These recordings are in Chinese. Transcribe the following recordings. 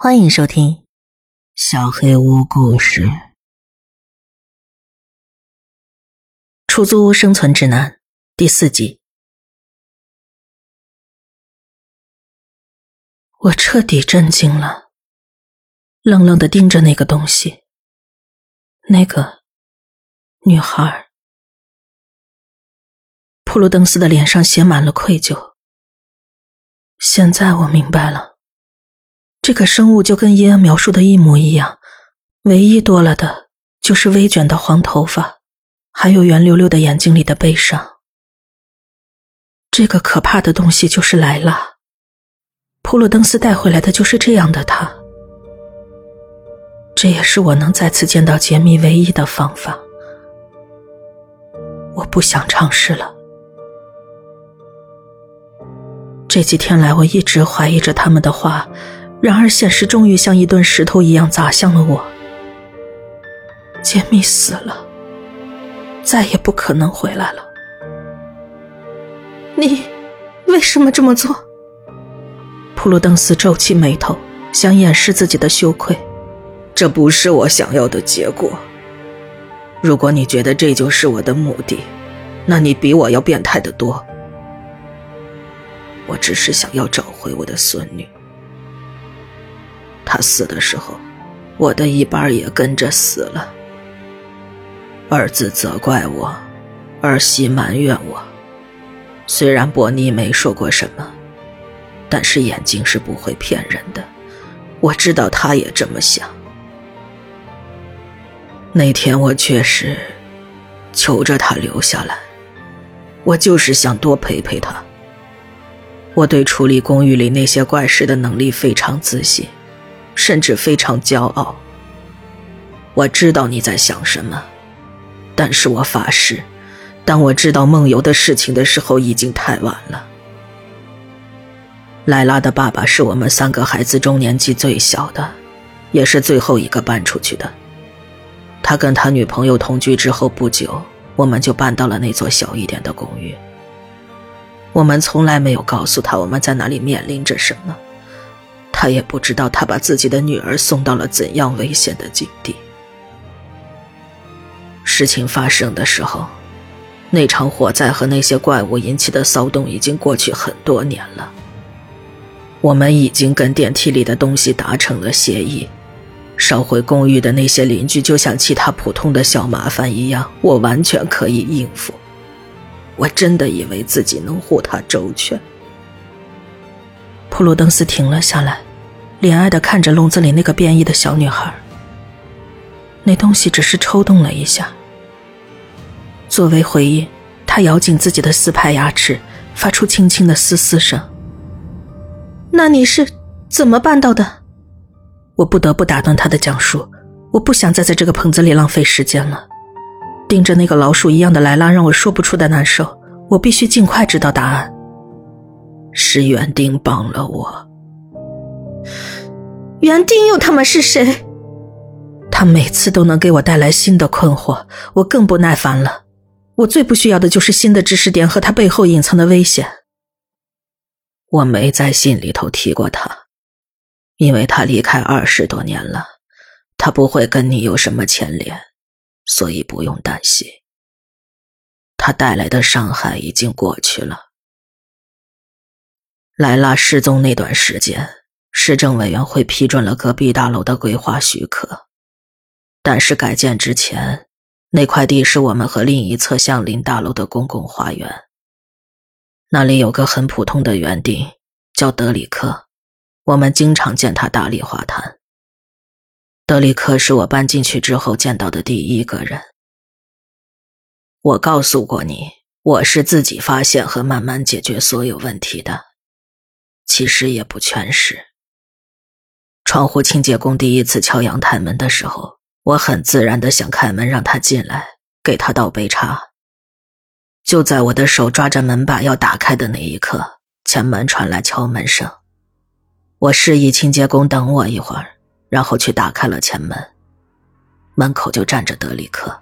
欢迎收听《小黑屋故事》《出租屋生存指南》第四集。我彻底震惊了，愣愣的盯着那个东西，那个女孩。普鲁登斯的脸上写满了愧疚。现在我明白了。这个生物就跟伊恩描述的一模一样，唯一多了的就是微卷的黄头发，还有圆溜溜的眼睛里的悲伤。这个可怕的东西就是莱拉，普鲁登斯带回来的就是这样的他。这也是我能再次见到杰米唯一的方法。我不想尝试了。这几天来，我一直怀疑着他们的话。然而，现实终于像一顿石头一样砸向了我。杰米死了，再也不可能回来了。你为什么这么做？普鲁登斯皱起眉头，想掩饰自己的羞愧。这不是我想要的结果。如果你觉得这就是我的目的，那你比我要变态的多。我只是想要找回我的孙女。他死的时候，我的一半也跟着死了。儿子责怪我，儿媳埋怨我。虽然伯尼没说过什么，但是眼睛是不会骗人的。我知道他也这么想。那天我确实求着他留下来，我就是想多陪陪他。我对处理公寓里那些怪事的能力非常自信。甚至非常骄傲。我知道你在想什么，但是我发誓，当我知道梦游的事情的时候，已经太晚了。莱拉的爸爸是我们三个孩子中年纪最小的，也是最后一个搬出去的。他跟他女朋友同居之后不久，我们就搬到了那座小一点的公寓。我们从来没有告诉他我们在那里面临着什么。他也不知道，他把自己的女儿送到了怎样危险的境地。事情发生的时候，那场火灾和那些怪物引起的骚动已经过去很多年了。我们已经跟电梯里的东西达成了协议，烧毁公寓的那些邻居就像其他普通的小麻烦一样，我完全可以应付。我真的以为自己能护他周全。普鲁登斯停了下来。怜爱的看着笼子里那个变异的小女孩，那东西只是抽动了一下。作为回应，他咬紧自己的四排牙齿，发出轻轻的嘶嘶声。那你是怎么办到的？我不得不打断他的讲述，我不想再在这个棚子里浪费时间了。盯着那个老鼠一样的莱拉，让我说不出的难受。我必须尽快知道答案。是园丁帮了我。园丁又他妈是谁？他每次都能给我带来新的困惑，我更不耐烦了。我最不需要的就是新的知识点和他背后隐藏的危险。我没在信里头提过他，因为他离开二十多年了，他不会跟你有什么牵连，所以不用担心。他带来的伤害已经过去了。莱拉失踪那段时间。市政委员会批准了隔壁大楼的规划许可，但是改建之前，那块地是我们和另一侧相邻大楼的公共花园。那里有个很普通的园丁，叫德里克，我们经常见他打理花坛。德里克是我搬进去之后见到的第一个人。我告诉过你，我是自己发现和慢慢解决所有问题的，其实也不全是。窗户清洁工第一次敲阳台门的时候，我很自然的想开门让他进来，给他倒杯茶。就在我的手抓着门把要打开的那一刻，前门传来敲门声。我示意清洁工等我一会儿，然后去打开了前门。门口就站着德里克。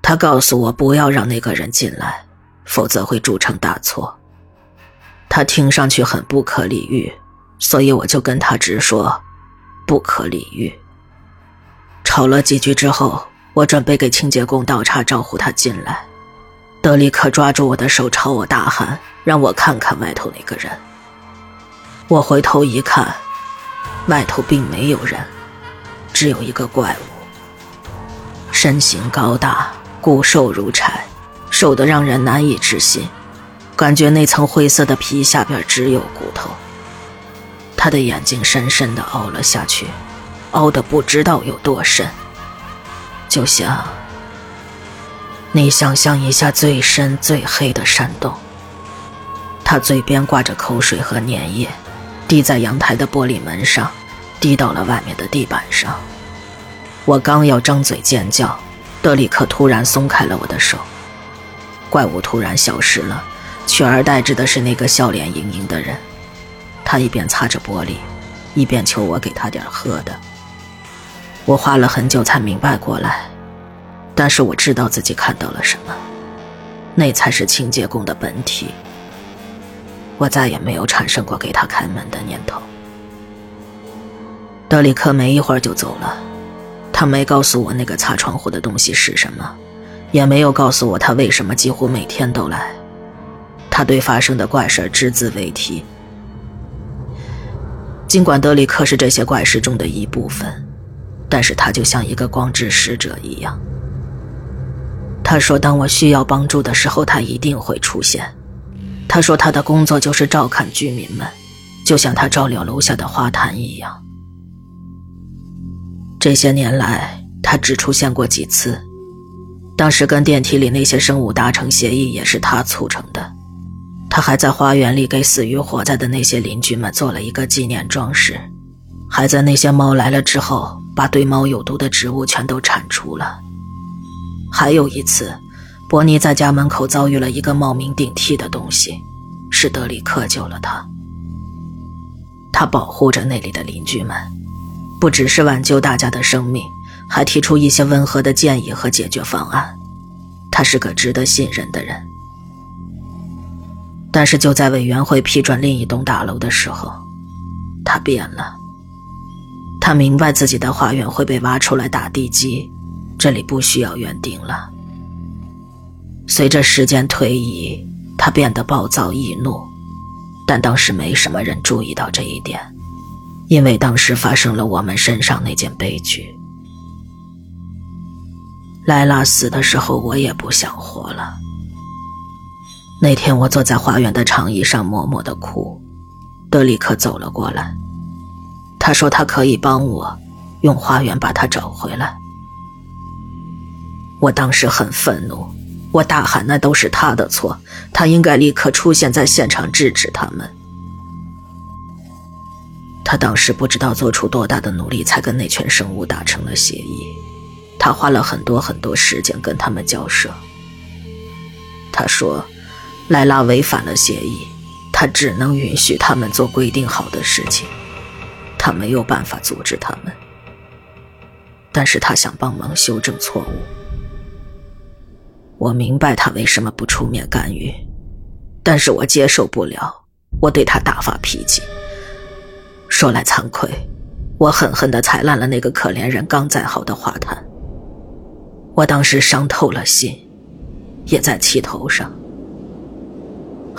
他告诉我不要让那个人进来，否则会铸成大错。他听上去很不可理喻。所以我就跟他直说，不可理喻。吵了几句之后，我准备给清洁工倒茶招呼他进来，德里克抓住我的手朝我大喊，让我看看外头那个人。我回头一看，外头并没有人，只有一个怪物，身形高大，骨瘦如柴，瘦得让人难以置信，感觉那层灰色的皮下边只有骨头。他的眼睛深深的凹了下去，凹的不知道有多深，就像你想象一下最深最黑的山洞。他嘴边挂着口水和粘液，滴在阳台的玻璃门上，滴到了外面的地板上。我刚要张嘴尖叫，德里克突然松开了我的手，怪物突然消失了，取而代之的是那个笑脸盈盈的人。他一边擦着玻璃，一边求我给他点喝的。我花了很久才明白过来，但是我知道自己看到了什么，那才是清洁工的本体。我再也没有产生过给他开门的念头。德里克没一会儿就走了，他没告诉我那个擦窗户的东西是什么，也没有告诉我他为什么几乎每天都来。他对发生的怪事只字未提。尽管德里克是这些怪事中的一部分，但是他就像一个光之使者一样。他说：“当我需要帮助的时候，他一定会出现。”他说：“他的工作就是照看居民们，就像他照料楼下的花坛一样。”这些年来，他只出现过几次。当时跟电梯里那些生物达成协议，也是他促成的。他还在花园里给死于火灾的那些邻居们做了一个纪念装饰，还在那些猫来了之后，把对猫有毒的植物全都铲除了。还有一次，伯尼在家门口遭遇了一个冒名顶替的东西，是德里克救了他。他保护着那里的邻居们，不只是挽救大家的生命，还提出一些温和的建议和解决方案。他是个值得信任的人。但是就在委员会批准另一栋大楼的时候，他变了。他明白自己的花园会被挖出来打地基，这里不需要园丁了。随着时间推移，他变得暴躁易怒，但当时没什么人注意到这一点，因为当时发生了我们身上那件悲剧。莱拉死的时候，我也不想活了。那天我坐在花园的长椅上默默的哭，德里克走了过来，他说他可以帮我用花园把他找回来。我当时很愤怒，我大喊那都是他的错，他应该立刻出现在现场制止他们。他当时不知道做出多大的努力才跟那群生物达成了协议，他花了很多很多时间跟他们交涉。他说。莱拉违反了协议，他只能允许他们做规定好的事情，他没有办法阻止他们。但是他想帮忙修正错误。我明白他为什么不出面干预，但是我接受不了。我对他大发脾气。说来惭愧，我狠狠地踩烂了那个可怜人刚栽好的花坛。我当时伤透了心，也在气头上。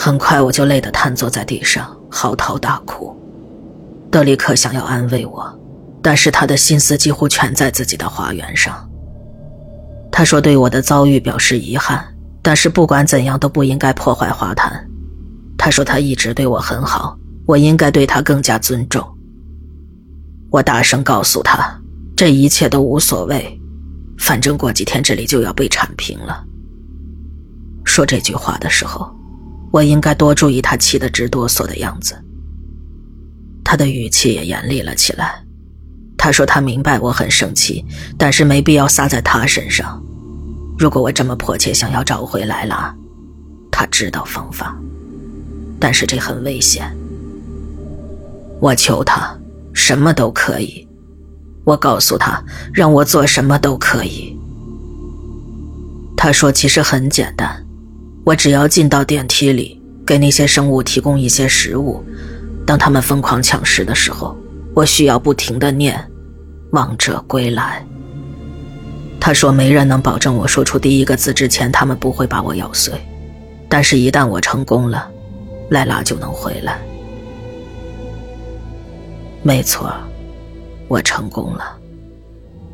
很快我就累得瘫坐在地上，嚎啕大哭。德里克想要安慰我，但是他的心思几乎全在自己的花园上。他说对我的遭遇表示遗憾，但是不管怎样都不应该破坏花坛。他说他一直对我很好，我应该对他更加尊重。我大声告诉他，这一切都无所谓，反正过几天这里就要被铲平了。说这句话的时候。我应该多注意他气得直哆嗦的样子。他的语气也严厉了起来。他说他明白我很生气，但是没必要撒在他身上。如果我这么迫切想要找回来了，他知道方法，但是这很危险。我求他，什么都可以。我告诉他，让我做什么都可以。他说其实很简单。我只要进到电梯里，给那些生物提供一些食物，当他们疯狂抢食的时候，我需要不停的念“王者归来”。他说：“没人能保证我说出第一个字之前，他们不会把我咬碎。但是，一旦我成功了，莱拉就能回来。”没错，我成功了。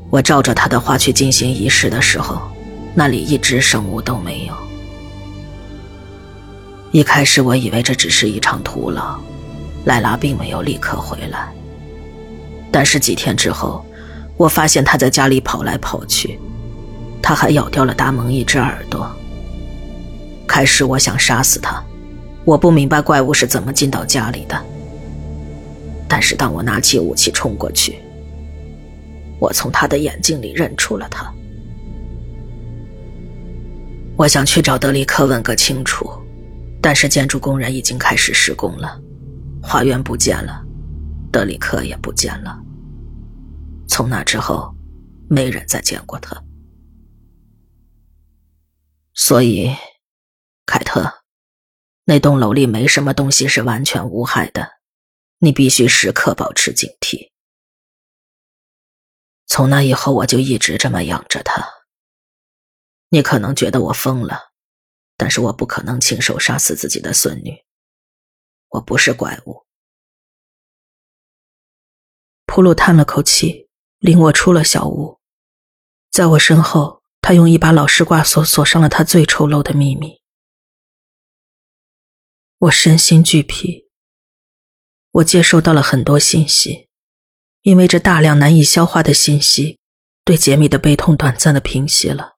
我照着他的话去进行仪式的时候，那里一只生物都没有。一开始我以为这只是一场徒劳，莱拉并没有立刻回来。但是几天之后。我发现他在家里跑来跑去，他还咬掉了达蒙一只耳朵。开始我想杀死他，我不明白怪物是怎么进到家里的。但是当我拿起武器冲过去，我从他的眼睛里认出了他。我想去找德里克问个清楚，但是建筑工人已经开始施工了，花园不见了，德里克也不见了。从那之后，没人再见过他。所以，凯特，那栋楼里没什么东西是完全无害的，你必须时刻保持警惕。从那以后，我就一直这么养着他。你可能觉得我疯了，但是我不可能亲手杀死自己的孙女。我不是怪物。普鲁叹了口气。领我出了小屋，在我身后，他用一把老式挂锁锁上了他最丑陋的秘密。我身心俱疲，我接收到了很多信息，因为这大量难以消化的信息，对杰米的悲痛短暂的平息了。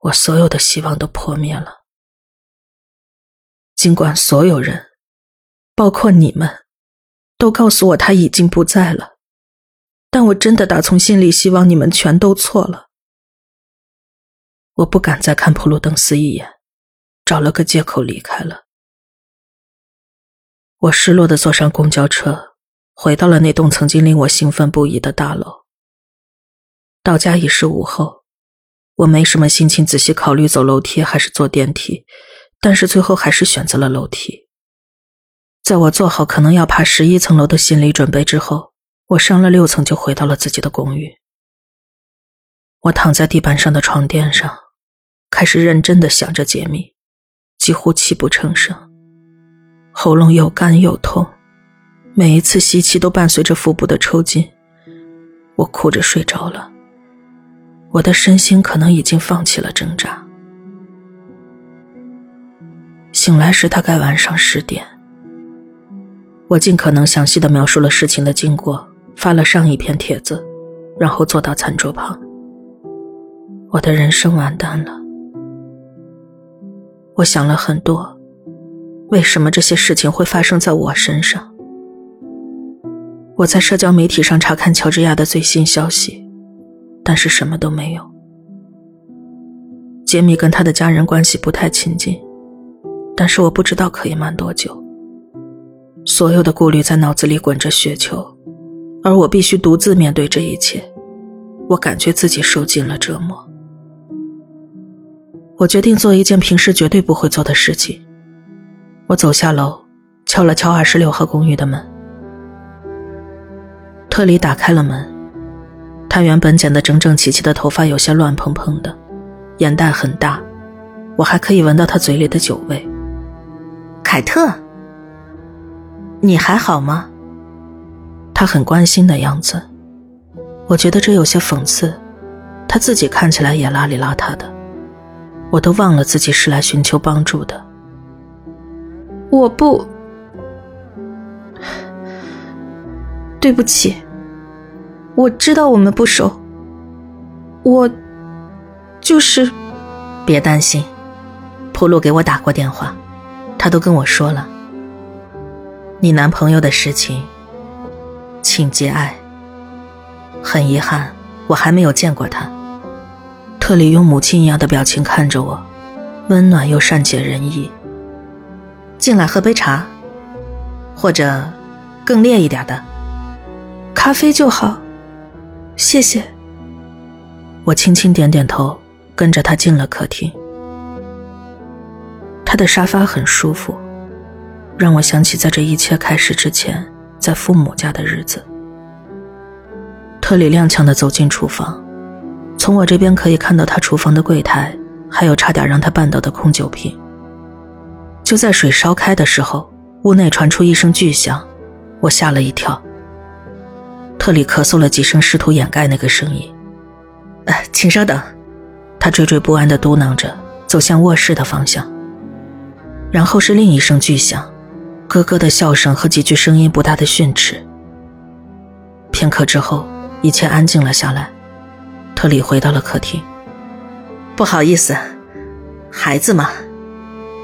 我所有的希望都破灭了，尽管所有人，包括你们，都告诉我他已经不在了。但我真的打从心里希望你们全都错了。我不敢再看普鲁登斯一眼，找了个借口离开了。我失落的坐上公交车，回到了那栋曾经令我兴奋不已的大楼。到家已是午后，我没什么心情仔细考虑走楼梯还是坐电梯，但是最后还是选择了楼梯。在我做好可能要爬十一层楼的心理准备之后。我上了六层，就回到了自己的公寓。我躺在地板上的床垫上，开始认真的想着解密，几乎泣不成声，喉咙又干又痛，每一次吸气都伴随着腹部的抽筋。我哭着睡着了，我的身心可能已经放弃了挣扎。醒来时大概晚上十点，我尽可能详细的描述了事情的经过。发了上一篇帖子，然后坐到餐桌旁。我的人生完蛋了。我想了很多，为什么这些事情会发生在我身上？我在社交媒体上查看乔治亚的最新消息，但是什么都没有。杰米跟他的家人关系不太亲近，但是我不知道可以瞒多久。所有的顾虑在脑子里滚着雪球。而我必须独自面对这一切，我感觉自己受尽了折磨。我决定做一件平时绝对不会做的事情。我走下楼，敲了敲二十六号公寓的门。特里打开了门，他原本剪得整整齐齐的头发有些乱蓬蓬的，眼袋很大，我还可以闻到他嘴里的酒味。凯特，你还好吗？他很关心的样子，我觉得这有些讽刺。他自己看起来也邋里邋遢的，我都忘了自己是来寻求帮助的。我不，对不起，我知道我们不熟。我就是，别担心，普鲁给我打过电话，他都跟我说了，你男朋友的事情。请节哀。很遗憾，我还没有见过他。特里用母亲一样的表情看着我，温暖又善解人意。进来喝杯茶，或者更烈一点的咖啡就好，谢谢。我轻轻点点头，跟着他进了客厅。他的沙发很舒服，让我想起在这一切开始之前，在父母家的日子。特里踉跄的走进厨房，从我这边可以看到他厨房的柜台，还有差点让他绊倒的空酒瓶。就在水烧开的时候，屋内传出一声巨响，我吓了一跳。特里咳嗽了几声，试图掩盖那个声音。哎，请稍等。他惴惴不安地嘟囔着，走向卧室的方向。然后是另一声巨响，咯咯的笑声和几句声音不大的训斥。片刻之后，一切安静了下来。特里回到了客厅。不好意思，孩子嘛，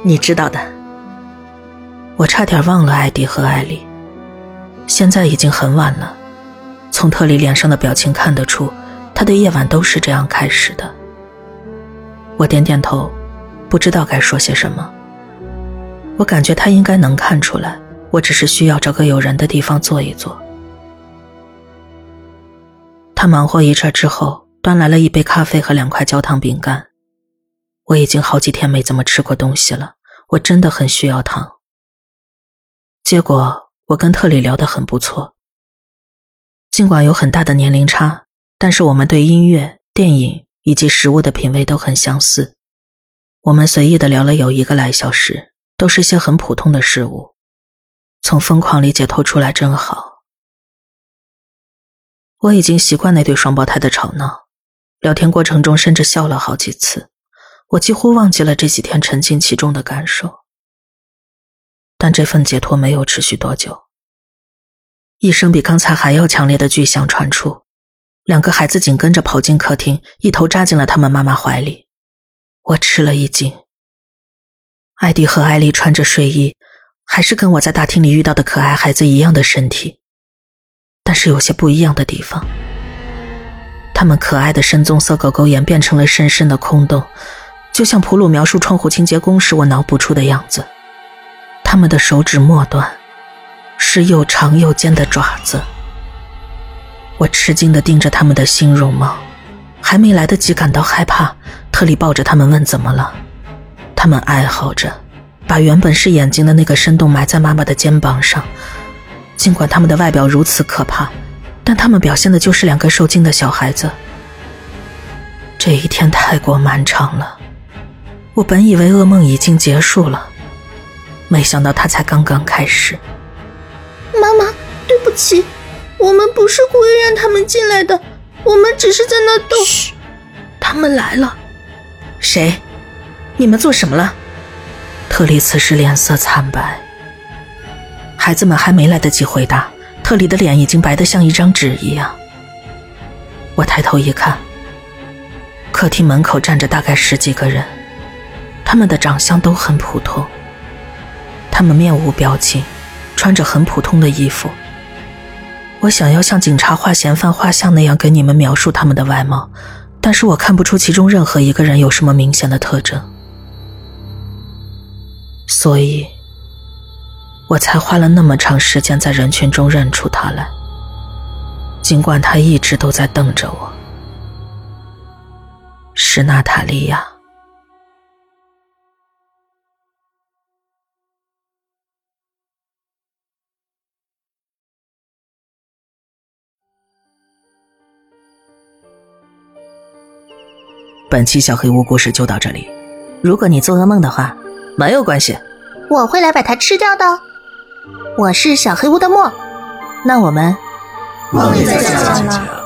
你知道的。我差点忘了艾迪和艾莉。现在已经很晚了，从特里脸上的表情看得出。他的夜晚都是这样开始的。我点点头，不知道该说些什么。我感觉他应该能看出来，我只是需要找个有人的地方坐一坐。他忙活一阵之后，端来了一杯咖啡和两块焦糖饼干。我已经好几天没怎么吃过东西了，我真的很需要糖。结果我跟特里聊得很不错，尽管有很大的年龄差。但是我们对音乐、电影以及食物的品味都很相似。我们随意的聊了有一个来小时，都是些很普通的事物。从疯狂里解脱出来真好。我已经习惯那对双胞胎的吵闹，聊天过程中甚至笑了好几次。我几乎忘记了这几天沉浸其中的感受。但这份解脱没有持续多久，一声比刚才还要强烈的巨响传出。两个孩子紧跟着跑进客厅，一头扎进了他们妈妈怀里。我吃了一惊。艾迪和艾丽穿着睡衣，还是跟我在大厅里遇到的可爱孩子一样的身体，但是有些不一样的地方。他们可爱的深棕色狗狗眼变成了深深的空洞，就像普鲁描述窗户清洁工时我脑补出的样子。他们的手指末端是又长又尖的爪子。我吃惊的盯着他们的新容貌，还没来得及感到害怕，特里抱着他们问怎么了。他们哀嚎着，把原本是眼睛的那个深洞埋在妈妈的肩膀上。尽管他们的外表如此可怕，但他们表现的就是两个受惊的小孩子。这一天太过漫长了，我本以为噩梦已经结束了，没想到它才刚刚开始。妈妈，对不起。我们不是故意让他们进来的，我们只是在那逗。嘘，他们来了。谁？你们做什么了？特里此时脸色惨白。孩子们还没来得及回答，特里的脸已经白得像一张纸一样。我抬头一看，客厅门口站着大概十几个人，他们的长相都很普通，他们面无表情，穿着很普通的衣服。我想要像警察画嫌犯画像那样给你们描述他们的外貌，但是我看不出其中任何一个人有什么明显的特征，所以，我才花了那么长时间在人群中认出他来。尽管他一直都在瞪着我，是娜塔莉亚。本期小黑屋故事就到这里。如果你做噩梦的话，没有关系，我会来把它吃掉的。我是小黑屋的墨，那我们梦里再见了。